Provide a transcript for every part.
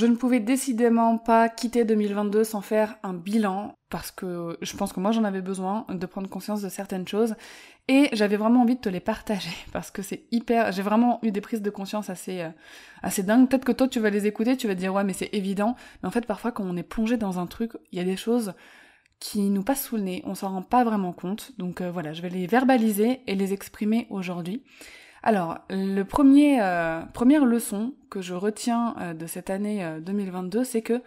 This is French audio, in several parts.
Je ne pouvais décidément pas quitter 2022 sans faire un bilan parce que je pense que moi j'en avais besoin de prendre conscience de certaines choses et j'avais vraiment envie de te les partager parce que c'est hyper j'ai vraiment eu des prises de conscience assez euh, assez dingues. Peut-être que toi tu vas les écouter, tu vas te dire ouais mais c'est évident, mais en fait parfois quand on est plongé dans un truc, il y a des choses qui nous passent sous le nez, on s'en rend pas vraiment compte. Donc euh, voilà, je vais les verbaliser et les exprimer aujourd'hui. Alors, le premier, euh, première leçon que je retiens euh, de cette année 2022, euh, c'est que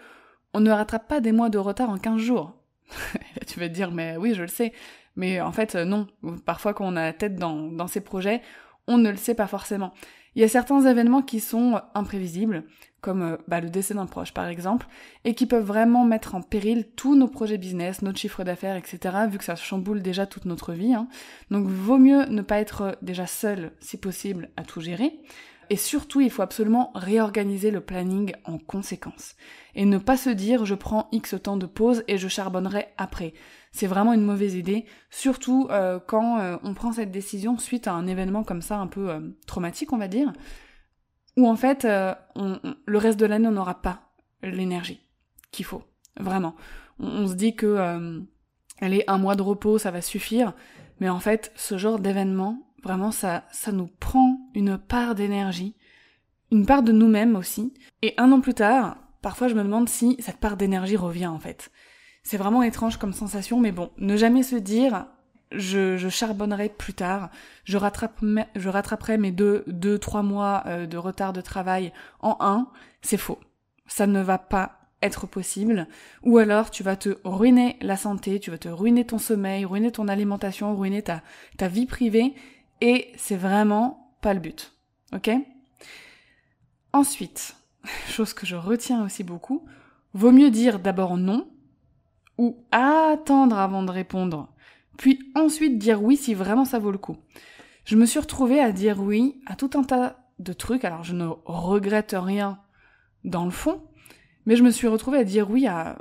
on ne rattrape pas des mois de retard en 15 jours. tu vas te dire, mais oui, je le sais. Mais en fait, non. Parfois, quand on a la tête dans, dans ces projets, on ne le sait pas forcément. Il y a certains événements qui sont imprévisibles, comme euh, bah, le décès d'un proche par exemple, et qui peuvent vraiment mettre en péril tous nos projets business, notre chiffre d'affaires, etc., vu que ça chamboule déjà toute notre vie. Hein. Donc vaut mieux ne pas être déjà seul, si possible, à tout gérer. Et surtout, il faut absolument réorganiser le planning en conséquence. Et ne pas se dire je prends X temps de pause et je charbonnerai après. C'est vraiment une mauvaise idée, surtout euh, quand euh, on prend cette décision suite à un événement comme ça un peu traumatique, on va dire où en fait, euh, le reste de l'année, on n'aura pas l'énergie qu'il faut. Vraiment. On, se dit que euh, allez, un mois de repos, ça va suffire. Mais en fait, ce genre d'événement, vraiment, ça, ça nous prend une part d'énergie, une part de nous-mêmes aussi. Et un an plus tard, parfois je me demande si cette part d'énergie revient en fait. C'est vraiment étrange comme sensation, mais bon, ne jamais se dire je, charbonnerai plus tard, je, je rattraperai mes deux, deux, trois mois euh, de retard de travail en un, c'est faux. Ça ne va pas être possible. Ou alors tu vas te ruiner la santé, tu vas te ruiner ton sommeil, ruiner ton alimentation, ruiner ta, ta vie privée, et c'est vraiment pas le but. Ok? Ensuite, chose que je retiens aussi beaucoup, vaut mieux dire d'abord non, ou attendre avant de répondre puis ensuite dire oui si vraiment ça vaut le coup. Je me suis retrouvée à dire oui à tout un tas de trucs, alors je ne regrette rien dans le fond, mais je me suis retrouvée à dire oui à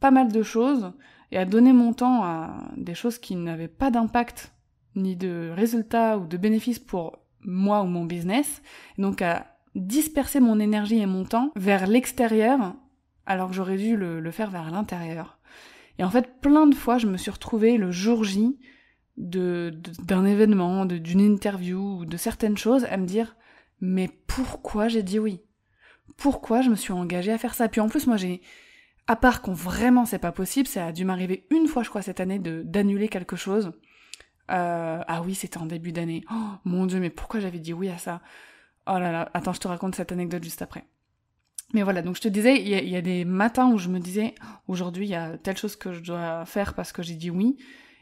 pas mal de choses et à donner mon temps à des choses qui n'avaient pas d'impact ni de résultats ou de bénéfices pour moi ou mon business, donc à disperser mon énergie et mon temps vers l'extérieur alors que j'aurais dû le, faire vers l'intérieur. Et en fait, plein de fois, je me suis retrouvée le jour J de, d'un événement, d'une interview ou de certaines choses à me dire mais pourquoi j'ai dit oui? Pourquoi je me suis engagée à faire ça? Puis en plus, moi j'ai à part qu'on vraiment c'est pas possible, ça a dû m'arriver une fois, je crois, cette année, de d'annuler quelque chose. Euh, ah oui, c'était en début d'année. Oh mon dieu, mais pourquoi j'avais dit oui à ça? Oh là là, attends, je te raconte cette anecdote juste après. Mais voilà, donc je te disais, il y, a des matins où je me disais, aujourd'hui, il y a telle chose que je dois faire parce que j'ai dit oui.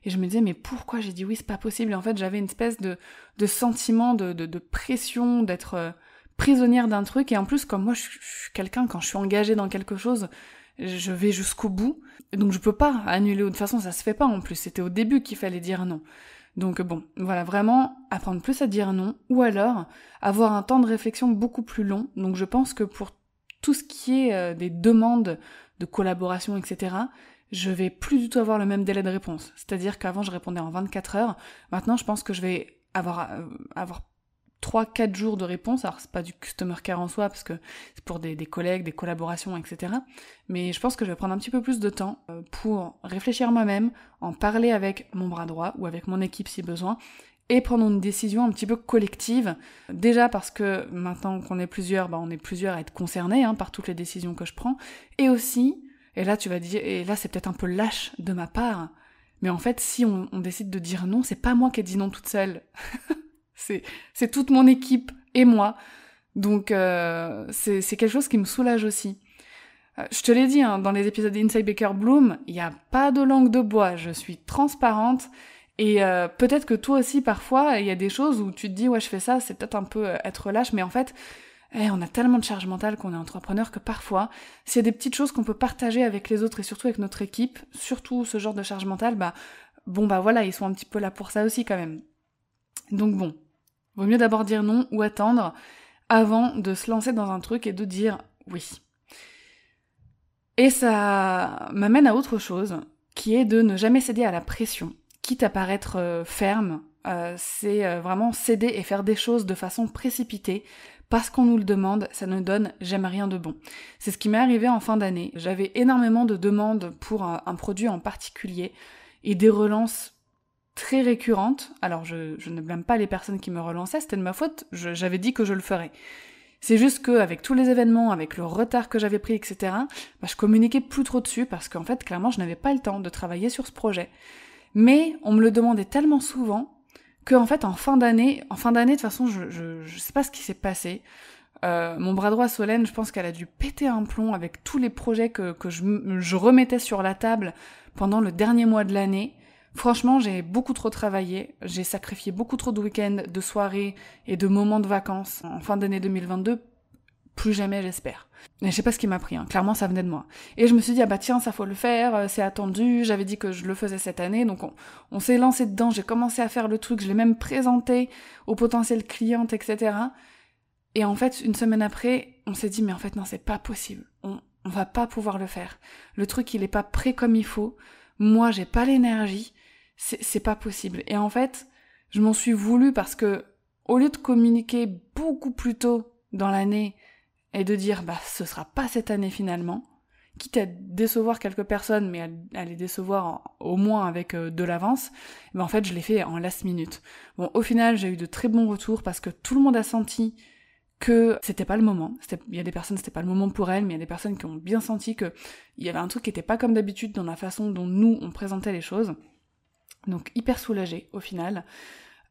Et je me disais, mais pourquoi j'ai dit oui, c'est pas possible. Et en fait, j'avais une espèce de, de sentiment de, de, de pression, d'être euh, prisonnière d'un truc. Et en plus, comme moi, je suis, quelqu'un, quand je suis engagée dans quelque chose, je vais jusqu'au bout. Donc je peux pas annuler. De toute façon, ça se fait pas en plus. C'était au début qu'il fallait dire non. Donc bon, voilà, vraiment apprendre plus à dire non, ou alors avoir un temps de réflexion beaucoup plus long. Donc je pense que pour tout ce qui est euh, des demandes de collaboration, etc., je vais plus du tout avoir le même délai de réponse. C'est-à-dire qu'avant, je répondais en 24 heures. Maintenant, je pense que je vais avoir, euh, avoir 3-4 jours de réponse. Alors, c'est pas du customer care en soi, parce que c'est pour des, collègues, des collaborations, etc. Mais je pense que je vais prendre un petit peu plus de temps euh, pour réfléchir moi-même, en parler avec mon bras droit ou avec mon équipe si besoin, et prendre une décision un petit peu collective. Déjà parce que maintenant qu'on est plusieurs, bah on est plusieurs à être concernés hein, par toutes les décisions que je prends. Et aussi, et là tu vas dire, et là c'est peut-être un peu lâche de ma part, mais en fait si on, décide de dire non, c'est pas moi qui ai dit non toute seule. c'est c'est toute mon équipe et moi. Donc euh, c'est quelque chose qui me soulage aussi. Euh, je te l'ai dit, hein, dans les épisodes d'Inside Baker Bloom, il n'y a pas de langue de bois, je suis transparente et euh, peut-être que toi aussi, parfois, il y a des choses où tu te dis, ouais, je fais ça, c'est peut-être un peu euh, être lâche, mais en fait, eh, on a tellement de charge mentale qu'on est entrepreneur que parfois, s'il y a des petites choses qu'on peut partager avec les autres et surtout avec notre équipe, surtout ce genre de charge mentale, bah bon bah voilà, ils sont un petit peu là pour ça aussi quand même. Donc bon, vaut mieux d'abord dire non ou attendre avant de se lancer dans un truc et de dire oui. Et ça m'amène à autre chose, qui est de ne jamais céder à la pression, quitte à paraître euh, ferme, euh, c'est euh, vraiment céder et faire des choses de façon précipitée, parce qu'on nous le demande, ça ne donne jamais rien de bon. C'est ce qui m'est arrivé en fin d'année. J'avais énormément de demandes pour un, produit en particulier et des relances très récurrentes. Alors je, ne blâme pas les personnes qui me relançaient, c'était de ma faute, j'avais dit que je le ferais. C'est juste que avec tous les événements, avec le retard que j'avais pris, etc., bah, je communiquais plus trop dessus parce qu'en fait, clairement, je n'avais pas le temps de travailler sur ce projet. Mais on me le demandait tellement souvent que en fait en fin d'année, en fin d'année de toute façon, je, je, je sais pas ce qui s'est passé. Euh, mon bras droit Solène, je pense qu'elle a dû péter un plomb avec tous les projets que, que je, je remettais sur la table pendant le dernier mois de l'année. Franchement, j'ai beaucoup trop travaillé, j'ai sacrifié beaucoup trop de week-ends, de soirées et de moments de vacances en fin d'année 2022 plus jamais j'espère. Mais je sais pas ce qui m'a pris, hein. clairement ça venait de moi. Et je me suis dit, ah bah tiens, ça faut le faire, euh, c'est attendu, j'avais dit que je le faisais cette année, donc on, s'est lancé dedans, j'ai commencé à faire le truc, je l'ai même présenté aux potentielles clientes, etc. Et en fait, une semaine après, on s'est dit, mais en fait non, c'est pas possible, on, on va pas pouvoir le faire. Le truc, il est pas prêt comme il faut, moi j'ai pas l'énergie, c'est pas possible. Et en fait, je m'en suis voulu parce que, au lieu de communiquer beaucoup plus tôt dans l'année, et de dire bah ce sera pas cette année finalement, quitte à décevoir quelques personnes, mais à, les décevoir au moins avec euh, de l'avance, mais en fait je l'ai fait en last minute. Bon, au final j'ai eu de très bons retours parce que tout le monde a senti que c'était pas le moment. Il y a des personnes, c'était pas le moment pour elles, mais il y a des personnes qui ont bien senti que il y avait un truc qui était pas comme d'habitude dans la façon dont nous on présentait les choses. Donc hyper soulagée au final.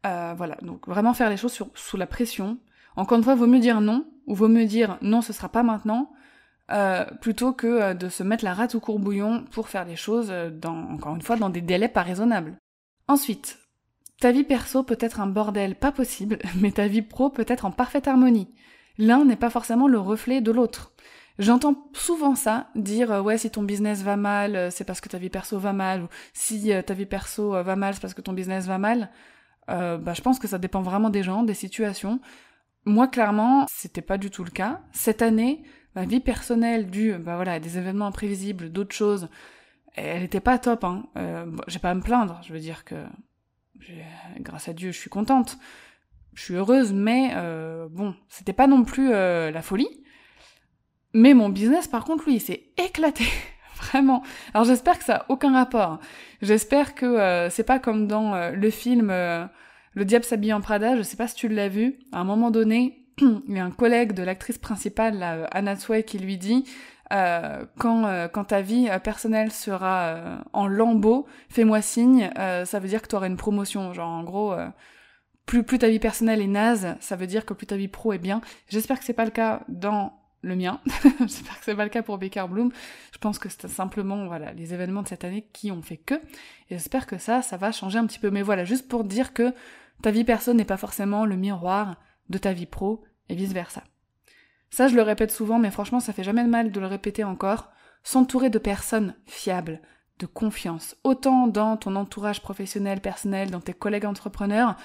Euh, voilà, donc vraiment faire les choses sous la pression, encore une fois, vaut mieux dire non, ou vaut mieux dire non, ce sera pas maintenant, euh, plutôt que euh, de se mettre la rate au courbouillon pour faire les choses, euh, dans, encore une fois, dans des délais pas raisonnables. Ensuite, ta vie perso peut être un bordel pas possible, mais ta vie pro peut être en parfaite harmonie. L'un n'est pas forcément le reflet de l'autre. J'entends souvent ça, dire ouais si ton business va mal, c'est parce que ta vie perso va mal, ou si ta vie perso va mal, c'est parce que ton business va mal. bah, je pense que ça dépend vraiment des gens, des situations. Moi, clairement, c'était pas du tout le cas. Cette année, ma vie personnelle, due bah voilà, à des événements imprévisibles, d'autres choses, elle était pas top. Hein. Euh, j'ai pas à me plaindre. Je veux dire que, grâce à Dieu, je suis contente. Je suis heureuse, mais euh, bon, c'était pas non plus euh, la folie. Mais mon business, par contre, lui, il s'est éclaté. Vraiment. Alors j'espère que ça a aucun rapport. J'espère que c'est pas comme dans le film le diable s'habille en Prada, je sais pas si tu l'as vu. À un moment donné, il y a un collègue de l'actrice principale, là, Anna Sway, qui lui dit euh, quand, euh, quand ta vie euh, personnelle sera en lambeaux, fais-moi signe, ça veut dire que tu auras une promotion. Genre en gros, plus, plus ta vie personnelle est naze, ça veut dire que plus ta vie pro est bien. J'espère que c'est pas le cas dans le mien. J'espère que c'est pas le cas pour Baker Bloom. Je pense que c'est simplement voilà les événements de cette année qui ont fait que. Et j'espère que ça, ça va changer un petit peu. Mais voilà, juste pour dire que ta vie perso n'est pas forcément le miroir de ta vie pro et vice versa. Ça, je le répète souvent, mais franchement, ça fait jamais de mal de le répéter encore. S'entourer de personnes fiables, de confiance, autant dans ton entourage professionnel, personnel, dans tes collègues entrepreneurs,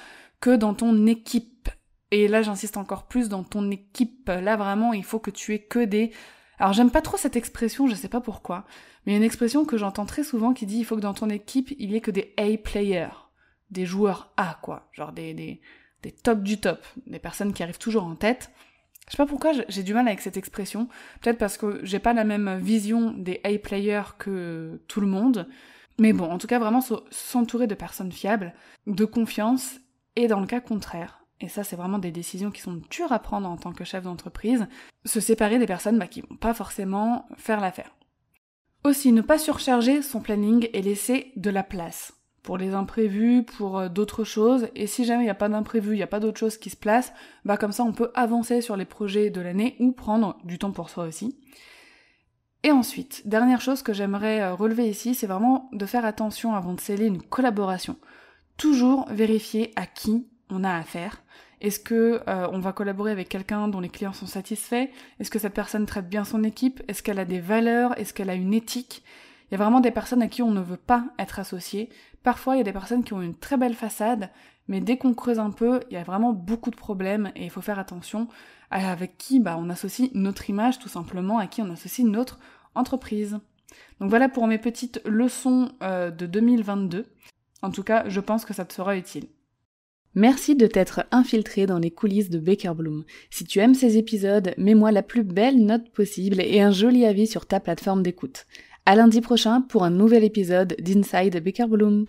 que dans ton équipe. Et là, j'insiste encore plus dans ton équipe. Là, vraiment, il faut que tu aies que des... Alors, j'aime pas trop cette expression, je sais pas pourquoi, mais une expression que j'entends très souvent qui dit il faut que dans ton équipe, il y ait que des A-players des joueurs A, quoi. Genre des, des, des tops du top. Des personnes qui arrivent toujours en tête. Je sais pas pourquoi j'ai du mal avec cette expression. Peut-être parce que j'ai pas la même vision des A-players que tout le monde. Mais bon, en tout cas, vraiment s'entourer de personnes fiables, de confiance, et dans le cas contraire, et ça c'est vraiment des décisions qui sont dures à prendre en tant que chef d'entreprise, se séparer des personnes bah, qui vont pas forcément faire l'affaire. Aussi, ne pas surcharger son planning et laisser de la place pour les imprévus, pour euh, d'autres choses. Et si jamais il n'y a pas d'imprévu, il n'y a pas d'autres choses qui se placent, bah comme ça on peut avancer sur les projets de l'année ou prendre du temps pour soi aussi. Et ensuite, dernière chose que j'aimerais euh, relever ici, c'est vraiment de faire attention avant de sceller une collaboration. Toujours vérifier à qui on a affaire Est-ce que euh, on va collaborer avec quelqu'un dont les clients sont satisfaits? Est-ce que cette personne traite bien son équipe? Est-ce qu'elle a des valeurs? Est-ce qu'elle a une éthique? Il y a vraiment des personnes à qui on ne veut pas être associé. Parfois, il y a des personnes qui ont une très belle façade, mais dès qu'on creuse un peu, il y a vraiment beaucoup de problèmes et il faut faire attention avec qui bah, on associe notre image tout simplement, à qui on associe notre entreprise. Donc voilà pour mes petites leçons euh, de 2022. En tout cas, je pense que ça te sera utile. Merci de t'être infiltré dans les coulisses de Baker Bloom. Si tu aimes ces épisodes, mets-moi la plus belle note possible et un joli avis sur ta plateforme d'écoute. À lundi prochain pour un nouvel épisode d'Inside Baker Bloom.